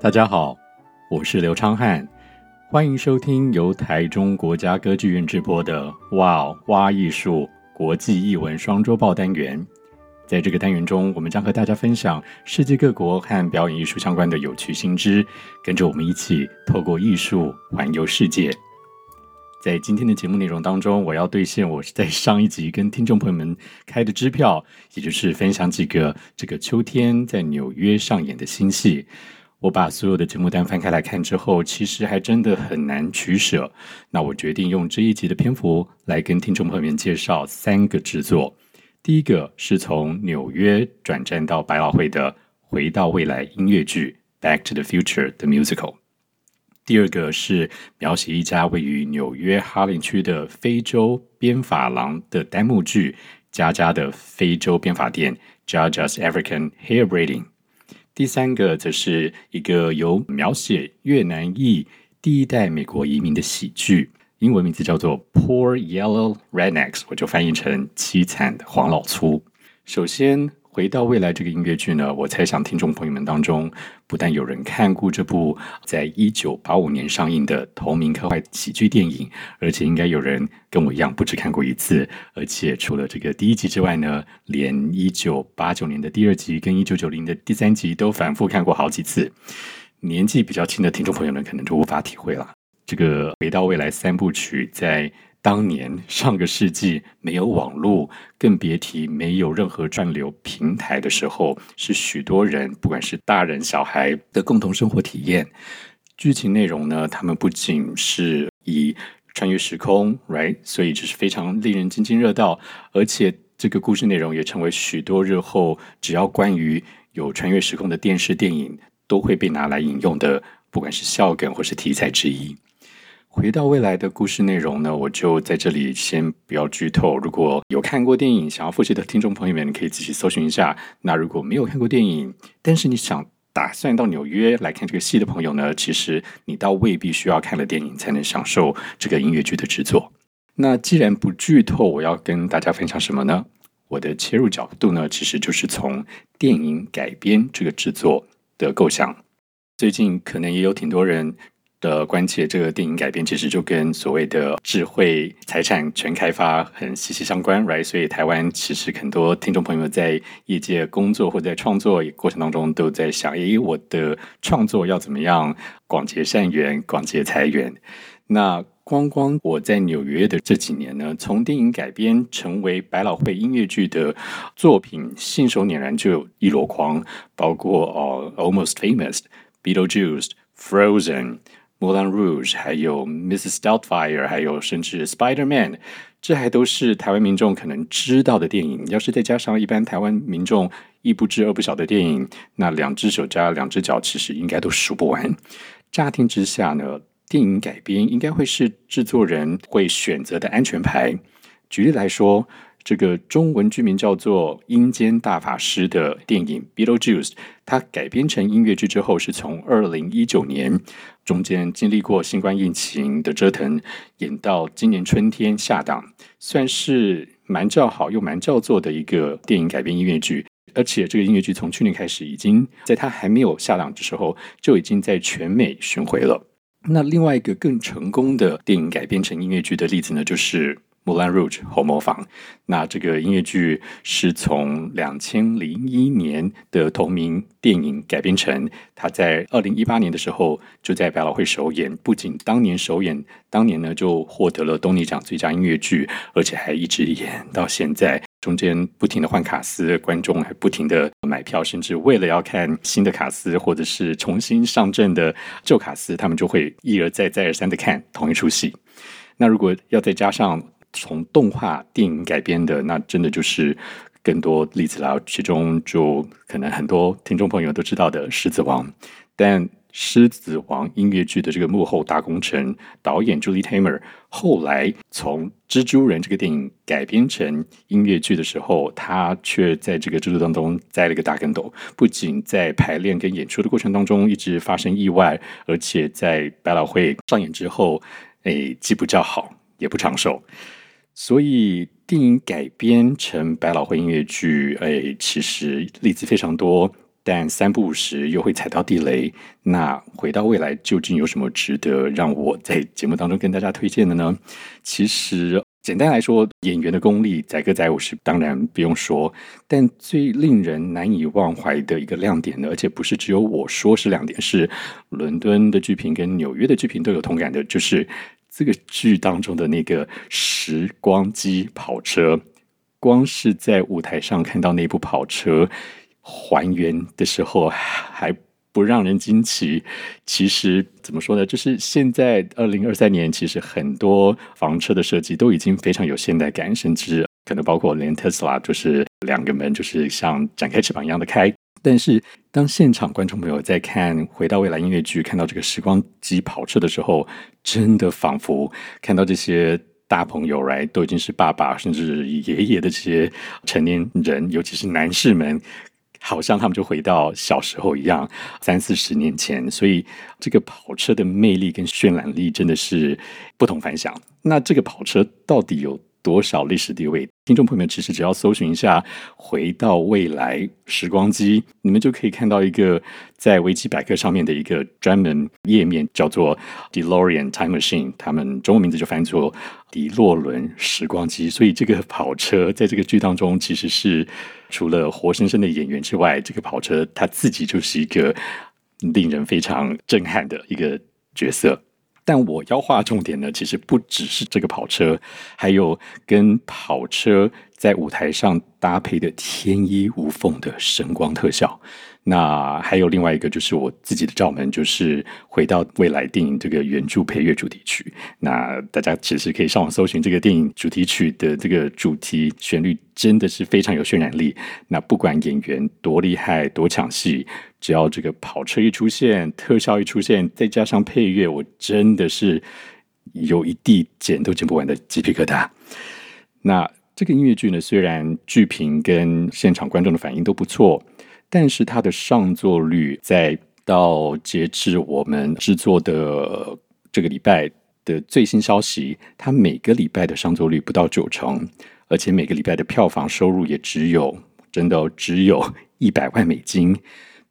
大家好，我是刘昌汉，欢迎收听由台中国家歌剧院直播的《哇哇艺术国际艺文双周报》单元。在这个单元中，我们将和大家分享世界各国和表演艺术相关的有趣新知，跟着我们一起透过艺术环游世界。在今天的节目内容当中，我要兑现我在上一集跟听众朋友们开的支票，也就是分享几个这个秋天在纽约上演的新戏。我把所有的节目单翻开来看之后，其实还真的很难取舍。那我决定用这一集的篇幅来跟听众朋友们介绍三个制作。第一个是从纽约转战到百老汇的《回到未来》音乐剧《Back to the Future》的 Musical。第二个是描写一家位于纽约哈林区的非洲编发廊的单幕剧《佳佳的非洲编发店》（Jaja's African Hair Braiding）。第三个则是一个由描写越南裔第一代美国移民的喜剧，英文名字叫做《Poor Yellow Rednecks》，我就翻译成《凄惨的黄老粗》。首先，回到未来这个音乐剧呢，我猜想听众朋友们当中，不但有人看过这部在一九八五年上映的同名科幻喜剧电影，而且应该有人跟我一样不止看过一次，而且除了这个第一集之外呢，连一九八九年的第二集跟一九九零的第三集都反复看过好几次。年纪比较轻的听众朋友们可能就无法体会了。这个回到未来三部曲在。当年上个世纪没有网络，更别提没有任何串流平台的时候，是许多人不管是大人小孩的共同生活体验。剧情内容呢，他们不仅是以穿越时空，right，所以这是非常令人津津乐道，而且这个故事内容也成为许多日后只要关于有穿越时空的电视电影都会被拿来引用的，不管是笑梗或是题材之一。回到未来的故事内容呢，我就在这里先不要剧透。如果有看过电影想要复习的听众朋友们，可以自己搜寻一下。那如果没有看过电影，但是你想打算到纽约来看这个戏的朋友呢，其实你倒未必需要看了电影才能享受这个音乐剧的制作。那既然不剧透，我要跟大家分享什么呢？我的切入角度呢，其实就是从电影改编这个制作的构想。最近可能也有挺多人。的关切，这个电影改编其实就跟所谓的智慧财产权开发很息息相关，right？所以台湾其实很多听众朋友在业界工作或在创作过程当中都在想：诶，我的创作要怎么样广结善缘、广结财源？那光光我在纽约的这几年呢，从电影改编成为百老汇音乐剧的作品，信手拈来就一箩筐，包括哦、Almost Famous、Beetlejuice、Frozen。Moulin Rouge，还有 Mrs. Doubtfire，还有甚至 Spider-Man，这还都是台湾民众可能知道的电影。要是再加上一般台湾民众一不知二不晓的电影，那两只手加两只脚，其实应该都数不完。乍听之下呢，电影改编应该会是制作人会选择的安全牌。举例来说。这个中文剧名叫做《阴间大法师》的电影《Beetlejuice》，它改编成音乐剧之后，是从二零一九年中间经历过新冠疫情的折腾，演到今年春天下档，算是蛮叫好又蛮叫座的一个电影改编音乐剧。而且这个音乐剧从去年开始，已经在它还没有下档的时候，就已经在全美巡回了。那另外一个更成功的电影改编成音乐剧的例子呢，就是。《Moulin Rouge》红魔坊，那这个音乐剧是从两千零一年的同名电影改编成。他在二零一八年的时候就在百老汇首演，不仅当年首演，当年呢就获得了东尼奖最佳音乐剧，而且还一直演到现在。中间不停的换卡司，观众还不停的买票，甚至为了要看新的卡司或者是重新上阵的旧卡司，他们就会一而再再而三的看同一出戏。那如果要再加上从动画电影改编的，那真的就是更多例子了。其中就可能很多听众朋友都知道的《狮子王》，但《狮子王》音乐剧的这个幕后大功臣导演 Julie Taymor，后来从《蜘蛛人》这个电影改编成音乐剧的时候，他却在这个制作当中栽了个大跟斗。不仅在排练跟演出的过程当中一直发生意外，而且在百老汇上演之后，哎，既不叫好，也不长寿。所以电影改编成百老汇音乐剧，哎，其实例子非常多。但三不五时又会踩到地雷。那回到未来究竟有什么值得让我在节目当中跟大家推荐的呢？其实。简单来说，演员的功力载歌载舞是当然不用说，但最令人难以忘怀的一个亮点呢，而且不是只有我说是亮点，是伦敦的剧评跟纽约的剧评都有同感的，就是这个剧当中的那个时光机跑车，光是在舞台上看到那部跑车还原的时候，还。不让人惊奇，其实怎么说呢？就是现在二零二三年，其实很多房车的设计都已经非常有现代感，甚至可能包括连特斯拉，就是两个门就是像展开翅膀一样的开。但是当现场观众朋友在看《回到未来》音乐剧，看到这个时光机跑车的时候，真的仿佛看到这些大朋友来都已经是爸爸甚至爷爷的这些成年人，尤其是男士们。好像他们就回到小时候一样，三四十年前，所以这个跑车的魅力跟渲染力真的是不同凡响。那这个跑车到底有多少历史地位？听众朋友们，其实只要搜寻一下“回到未来时光机”，你们就可以看到一个在维基百科上面的一个专门页面，叫做 “DeLorean Time Machine”，他们中文名字就翻译作“迪洛伦时光机”。所以这个跑车在这个剧当中，其实是除了活生生的演员之外，这个跑车它自己就是一个令人非常震撼的一个角色。但我要画重点呢，其实不只是这个跑车，还有跟跑车在舞台上搭配的天衣无缝的神光特效。那还有另外一个，就是我自己的罩门，就是回到未来电影这个原著配乐主题曲。那大家其实可以上网搜寻这个电影主题曲的这个主题旋律，真的是非常有渲染力。那不管演员多厉害、多抢戏，只要这个跑车一出现，特效一出现，再加上配乐，我真的是有一地捡都捡不完的鸡皮疙瘩。那这个音乐剧呢，虽然剧评跟现场观众的反应都不错。但是它的上座率，在到截至我们制作的这个礼拜的最新消息，它每个礼拜的上座率不到九成，而且每个礼拜的票房收入也只有真的只有 一百万美金。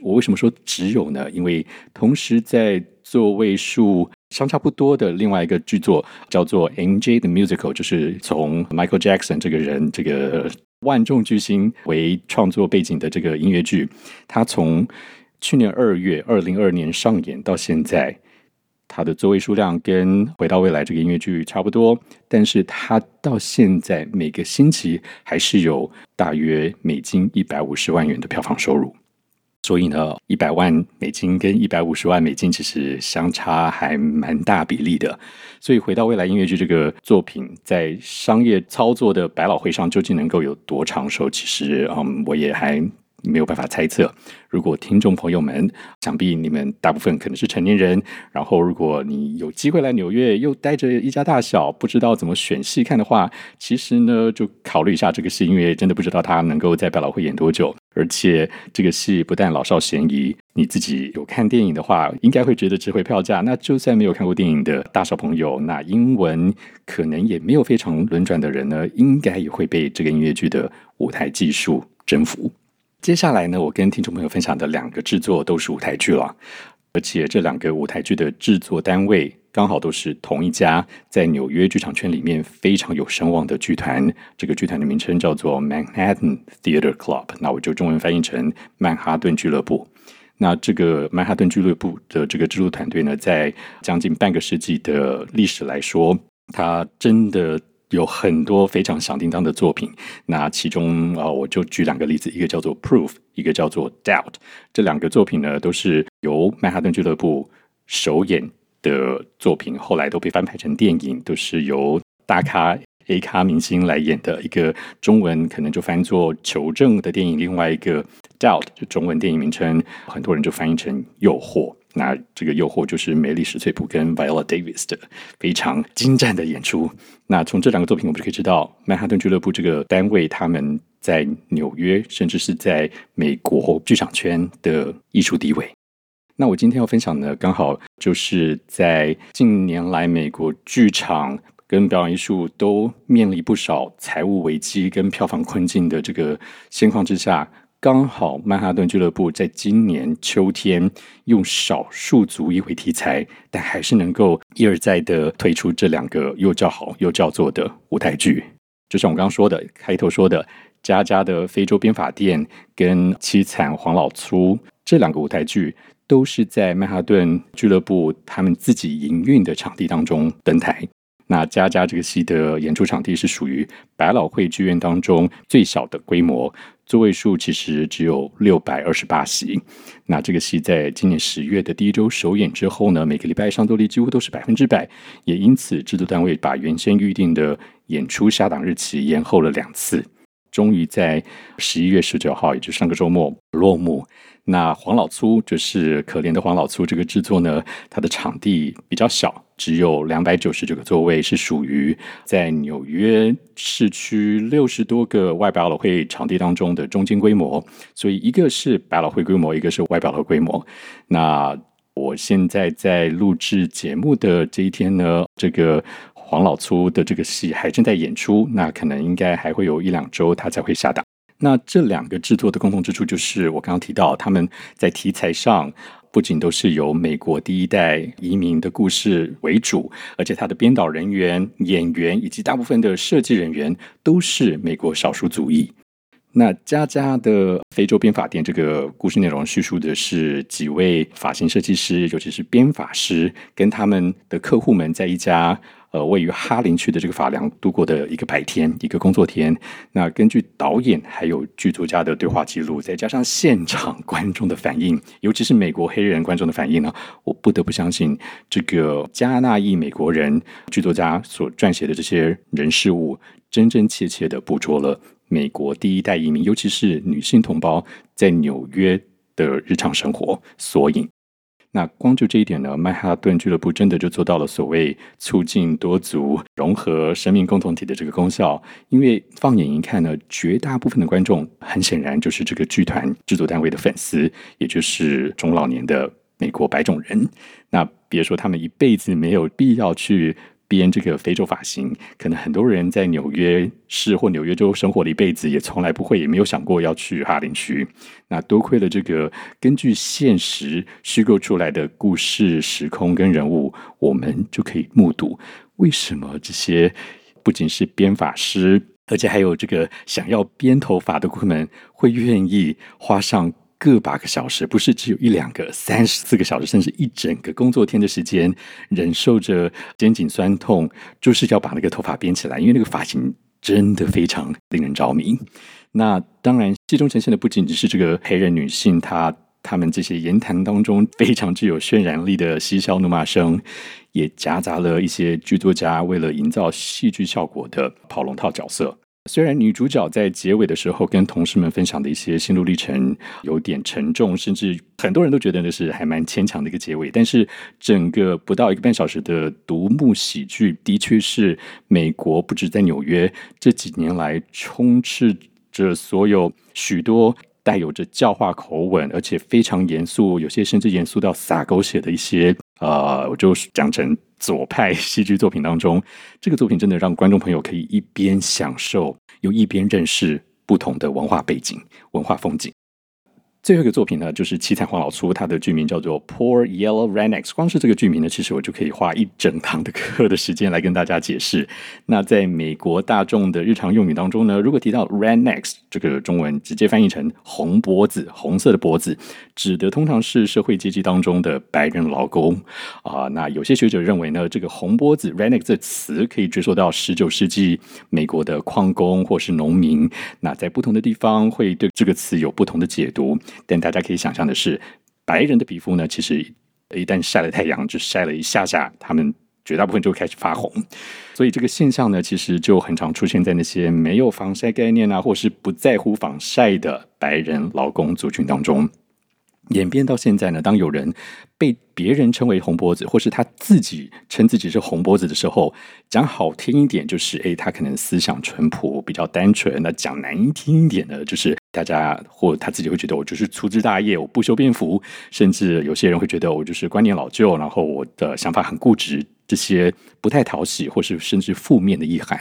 我为什么说只有呢？因为同时在座位数相差不多的另外一个剧作叫做《MJ 的 Musical》，就是从 Michael Jackson 这个人这个。万众巨星为创作背景的这个音乐剧，它从去年二月二零二二年上演到现在，它的座位数量跟《回到未来》这个音乐剧差不多，但是它到现在每个星期还是有大约美金一百五十万元的票房收入。所以呢，一百万美金跟一百五十万美金其实相差还蛮大比例的。所以回到未来音乐剧这个作品，在商业操作的百老汇上究竟能够有多长寿，其实嗯，我也还。没有办法猜测。如果听众朋友们，想必你们大部分可能是成年人，然后如果你有机会来纽约，又带着一家大小，不知道怎么选戏看的话，其实呢，就考虑一下这个戏，因为真的不知道他能够在百老汇演多久。而且这个戏不但老少咸宜，你自己有看电影的话，应该会觉得值回票价。那就算没有看过电影的大小朋友，那英文可能也没有非常轮转的人呢，应该也会被这个音乐剧的舞台技术征服。接下来呢，我跟听众朋友分享的两个制作都是舞台剧了，而且这两个舞台剧的制作单位刚好都是同一家在纽约剧场圈里面非常有声望的剧团。这个剧团的名称叫做 Manhattan Theater Club，那我就中文翻译成曼哈顿俱乐部。那这个曼哈顿俱乐部的这个制作团队呢，在将近半个世纪的历史来说，它真的。有很多非常响叮当的作品，那其中啊，我就举两个例子，一个叫做《Proof》，一个叫做《Doubt》。这两个作品呢，都是由曼哈顿俱乐部首演的作品，后来都被翻拍成电影，都是由大咖 A 咖明星来演的。一个中文可能就翻作《求证》的电影，另外一个《Doubt》就中文电影名称，很多人就翻译成《诱惑》。那这个诱惑就是梅丽史翠普跟 Viola Davis 的非常精湛的演出。那从这两个作品，我们就可以知道曼哈顿俱乐部这个单位他们在纽约，甚至是在美国剧场圈的艺术地位。那我今天要分享的，刚好就是在近年来美国剧场跟表演艺术都面临不少财务危机跟票房困境的这个现况之下。刚好曼哈顿俱乐部在今年秋天用少数族裔为题材，但还是能够一而再的推出这两个又叫好又叫座的舞台剧。就像我刚刚说的，开头说的，佳佳的非洲编法店跟凄惨黄老粗这两个舞台剧，都是在曼哈顿俱乐部他们自己营运的场地当中登台。那佳佳这个戏的演出场地是属于百老汇剧院当中最小的规模，座位数其实只有六百二十八席。那这个戏在今年十月的第一周首演之后呢，每个礼拜上座率几乎都是百分之百，也因此制作单位把原先预定的演出下档日期延后了两次，终于在十一月十九号，也就是上个周末落幕。那黄老粗就是可怜的黄老粗，这个制作呢，它的场地比较小，只有两百九十九个座位，是属于在纽约市区六十多个外百老汇场地当中的中间规模。所以一个是百老汇规模，一个是外百老汇规模。那我现在在录制节目的这一天呢，这个黄老粗的这个戏还正在演出，那可能应该还会有一两周，它才会下档。那这两个制作的共同之处，就是我刚刚提到，他们在题材上不仅都是由美国第一代移民的故事为主，而且他的编导人员、演员以及大部分的设计人员都是美国少数族裔。那佳佳的非洲编发店这个故事内容叙述的是几位发型设计师，尤其是编发师，跟他们的客户们在一家。呃，位于哈林区的这个法良度过的一个白天，一个工作天。那根据导演还有剧作家的对话记录，再加上现场 观众的反应，尤其是美国黑人观众的反应呢，我不得不相信，这个加纳裔美国人剧作家所撰写的这些人事物，真真切切的捕捉了美国第一代移民，尤其是女性同胞在纽约的日常生活缩影。那光就这一点呢，曼哈顿俱乐部真的就做到了所谓促进多族融合生命共同体的这个功效。因为放眼一看呢，绝大部分的观众很显然就是这个剧团制作单位的粉丝，也就是中老年的美国白种人。那别说他们一辈子没有必要去。编这个非洲发型，可能很多人在纽约市或纽约州生活了一辈子，也从来不会，也没有想过要去哈林区。那多亏了这个根据现实虚构出来的故事时空跟人物，我们就可以目睹为什么这些不仅是编发师，而且还有这个想要编头发的顾客们，会愿意花上。个把个小时，不是只有一两个，三十四个小时，甚至一整个工作天的时间，忍受着肩颈酸痛，就是要把那个头发编起来，因为那个发型真的非常令人着迷。那当然，戏中呈现的不仅仅是这个黑人女性，她她们这些言谈当中非常具有渲染力的嬉笑怒骂声，也夹杂了一些剧作家为了营造戏剧效果的跑龙套角色。虽然女主角在结尾的时候跟同事们分享的一些心路历程有点沉重，甚至很多人都觉得那是还蛮牵强的一个结尾，但是整个不到一个半小时的独幕喜剧，的确是美国不止在纽约这几年来充斥着所有许多带有着教化口吻，而且非常严肃，有些甚至严肃到洒狗血的一些。呃，我就讲成左派戏剧作品当中，这个作品真的让观众朋友可以一边享受，又一边认识不同的文化背景、文化风景。最后一个作品呢，就是《七彩黄老粗》，它的剧名叫做《Poor Yellow Rednecks》。光是这个剧名呢，其实我就可以花一整堂的课的时间来跟大家解释。那在美国大众的日常用语当中呢，如果提到 Rednecks，这个中文直接翻译成“红脖子”，红色的脖子，指的通常是社会阶级当中的白人劳工啊、那有些学者认为呢，这个“红脖子 ”（Redneck） 这词可以追溯到十九世纪美国的矿工或是农民。那在不同的地方会对这个词有不同的解读。但大家可以想象的是，白人的皮肤呢，其实一旦晒了太阳，就晒了一下下，他们绝大部分就开始发红。所以这个现象呢，其实就很常出现在那些没有防晒概念啊，或是不在乎防晒的白人劳工族群当中。演变到现在呢，当有人被别人称为红脖子，或是他自己称自己是红脖子的时候，讲好听一点就是，诶，他可能思想淳朴，比较单纯；那讲难听一点呢，就是大家或他自己会觉得我就是粗枝大叶，我不修边幅，甚至有些人会觉得我就是观念老旧，然后我的想法很固执，这些不太讨喜或是甚至负面的意涵。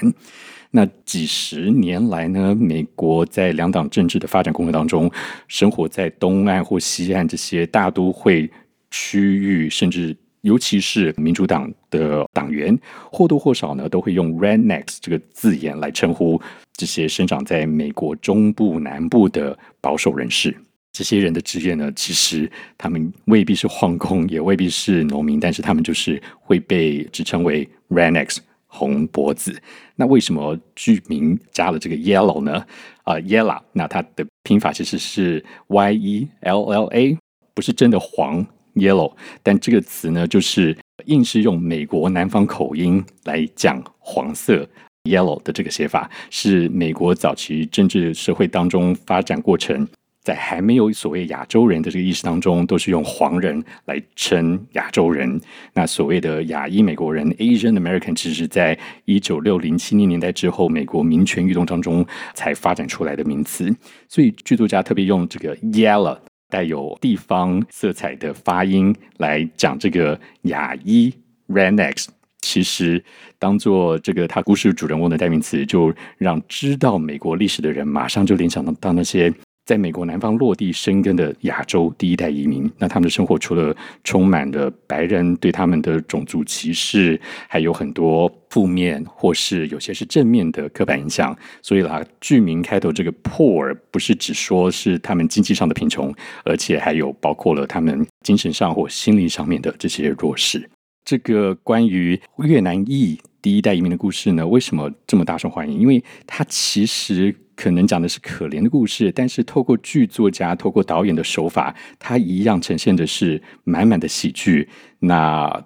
那几十年来呢，美国在两党政治的发展过程当中，生活在东岸或西岸这些大都会区域，甚至尤其是民主党的党员，或多或少呢都会用 “rednecks” 这个字眼来称呼这些生长在美国中部、南部的保守人士。这些人的职业呢，其实他们未必是矿工，也未必是农民，但是他们就是会被指称为 rednecks 红脖子。那为什么剧名加了这个 yellow 呢？啊、，“Yella”，那它的拼法其实是 y e l l a，不是真的黄 yellow，但这个词呢，就是硬是用美国南方口音来讲黄色 yellow 的这个写法，是美国早期政治社会当中发展过程。在还没有所谓亚洲人的这个意识当中，都是用黄人来称亚洲人。那所谓的亚裔美国人 （Asian American） 其实是在一九六零七零年代之后，美国民权运动当中才发展出来的名词。所以剧作家特别用这个 Yellow 带有地方色彩的发音来讲这个亚裔 （rednecks），其实当做这个他故事主人翁的代名词，就让知道美国历史的人马上就联想到那些。在美国南方落地生根的亚洲第一代移民，那他们的生活除了充满了白人对他们的种族歧视，还有很多负面或是有些是正面的刻板印象。所以啦，剧名开头这个 poor 不是只说是他们经济上的贫穷，而且还有包括了他们精神上或心理上面的这些弱势。这个关于越南裔第一代移民的故事呢，为什么这么大受欢迎？因为它其实。可能讲的是可怜的故事，但是透过剧作家、透过导演的手法，它一样呈现的是满满的喜剧。那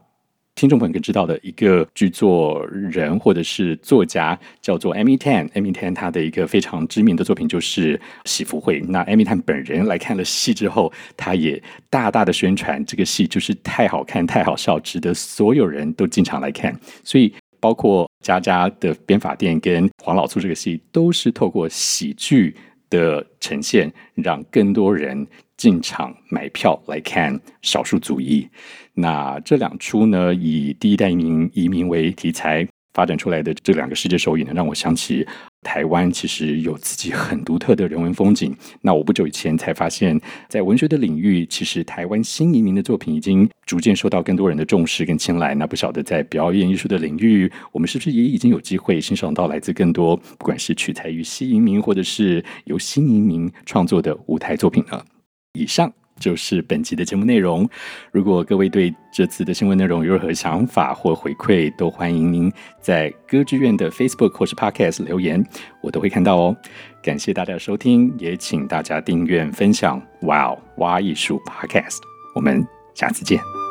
听众朋友可知道的一个剧作人或者是作家叫做 Amy Tan，Amy Tan 他的一个非常知名的作品就是《喜福会》。那 Amy Tan 本人来看了戏之后，他也大大的宣传这个戏就是太好看、太好笑，值得所有人都进场来看。所以。包括家家的编法店跟黄老粗这个戏，都是透过喜剧的呈现，让更多人进场买票来看《少数族裔》。那这两出呢，以第一代移民移民为题材发展出来的这两个世界首映呢，让我想起。台湾其实有自己很独特的人文风景。那我不久以前才发现，在文学的领域，其实台湾新移民的作品已经逐渐受到更多人的重视跟青睐。那不晓得在表演艺术的领域，我们是不是也已经有机会欣赏到来自更多，不管是取材于新移民，或者是由新移民创作的舞台作品呢？以上。就是本集的节目内容。如果各位对这次的新闻内容有任何想法或回馈，都欢迎您在歌剧院的 Facebook 或是 Podcast 留言，我都会看到哦。感谢大家的收听，也请大家订阅分享。Wow，，挖艺术 Podcast，我们下次见。